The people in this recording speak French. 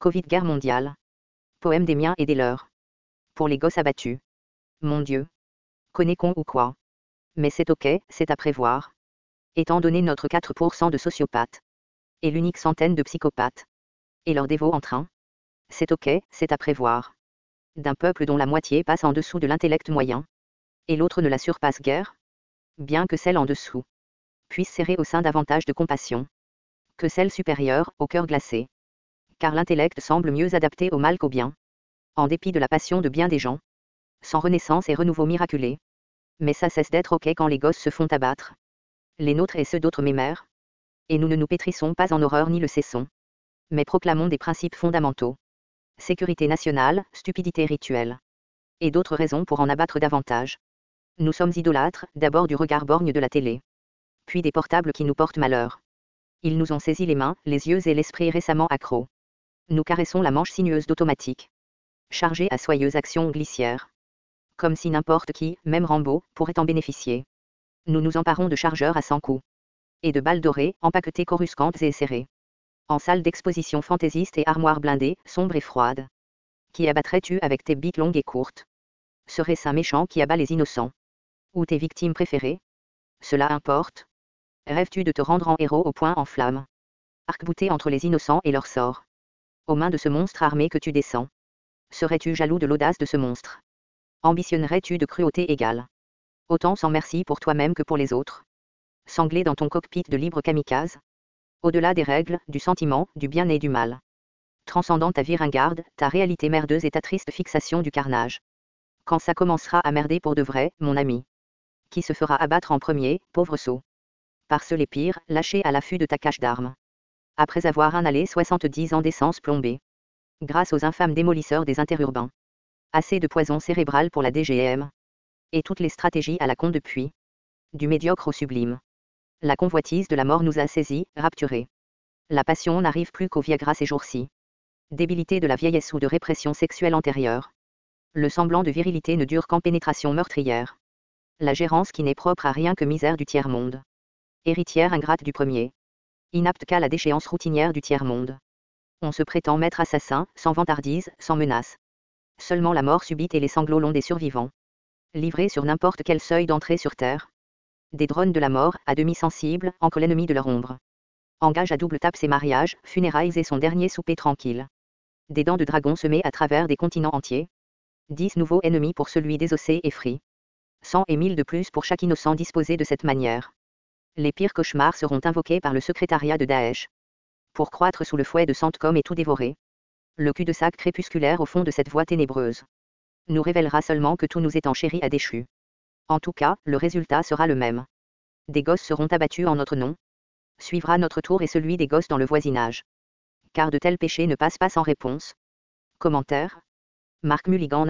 Covid guerre mondiale. Poème des miens et des leurs. Pour les gosses abattus. Mon Dieu. Connais con ou quoi? Mais c'est ok, c'est à prévoir. Étant donné notre 4% de sociopathes. Et l'unique centaine de psychopathes. Et leur dévot en train. C'est ok, c'est à prévoir. D'un peuple dont la moitié passe en dessous de l'intellect moyen. Et l'autre ne la surpasse guère. Bien que celle en dessous puisse serrer au sein davantage de compassion que celle supérieure, au cœur glacé. Car l'intellect semble mieux adapté au mal qu'au bien. En dépit de la passion de bien des gens. Sans renaissance et renouveau miraculé. Mais ça cesse d'être ok quand les gosses se font abattre. Les nôtres et ceux d'autres mémères. Et nous ne nous pétrissons pas en horreur ni le cessons. Mais proclamons des principes fondamentaux. Sécurité nationale, stupidité rituelle. Et d'autres raisons pour en abattre davantage. Nous sommes idolâtres, d'abord du regard borgne de la télé. Puis des portables qui nous portent malheur. Ils nous ont saisi les mains, les yeux et l'esprit récemment accro. Nous caressons la manche sinueuse d'automatique. Chargée à soyeuse action glissière. Comme si n'importe qui, même Rambo, pourrait en bénéficier. Nous nous emparons de chargeurs à 100 coups. Et de balles dorées, empaquetées coruscantes et serrées. En salle d'exposition fantaisiste et armoire blindée, sombre et froide. Qui abattrais-tu avec tes biques longues et courtes? Serait-ce un méchant qui abat les innocents? Ou tes victimes préférées? Cela importe? Rêves-tu de te rendre en héros au point en flamme? Arc-bouté entre les innocents et leur sort? Aux mains de ce monstre armé que tu descends. Serais-tu jaloux de l'audace de ce monstre? Ambitionnerais-tu de cruauté égale? Autant sans merci pour toi-même que pour les autres. Sanglé dans ton cockpit de libre kamikaze? Au-delà des règles, du sentiment, du bien et du mal. Transcendant ta vie ringarde, ta réalité merdeuse et ta triste fixation du carnage. Quand ça commencera à merder pour de vrai, mon ami. Qui se fera abattre en premier, pauvre sot? Par ceux les pires, lâchés à l'affût de ta cache d'armes. Après avoir inhalé 70 ans d'essence plombée. Grâce aux infâmes démolisseurs des interurbains. Assez de poison cérébral pour la DGM. Et toutes les stratégies à la con depuis. Du médiocre au sublime. La convoitise de la mort nous a saisis, rapturés. La passion n'arrive plus qu'au Viagra ces jours-ci. Débilité de la vieillesse ou de répression sexuelle antérieure. Le semblant de virilité ne dure qu'en pénétration meurtrière. La gérance qui n'est propre à rien que misère du tiers-monde héritière ingrate du premier. Inapte qu'à la déchéance routinière du tiers-monde. On se prétend maître assassin, sans vantardise, sans menace. Seulement la mort subite et les sanglots longs des survivants. Livrés sur n'importe quel seuil d'entrée sur Terre. Des drones de la mort, à demi sensibles, que l'ennemi de leur ombre. Engage à double tape ses mariages, funérailles et son dernier souper tranquille. Des dents de dragon semées à travers des continents entiers. Dix nouveaux ennemis pour celui désossé et frit. Cent et mille de plus pour chaque innocent disposé de cette manière les pires cauchemars seront invoqués par le secrétariat de Daesh. Pour croître sous le fouet de Santcom et tout dévorer. Le cul-de-sac crépusculaire au fond de cette voie ténébreuse. Nous révélera seulement que tout nous est enchéri à déchu. En tout cas, le résultat sera le même. Des gosses seront abattus en notre nom. Suivra notre tour et celui des gosses dans le voisinage. Car de tels péchés ne passent pas sans réponse. Commentaire. Marc Mulligan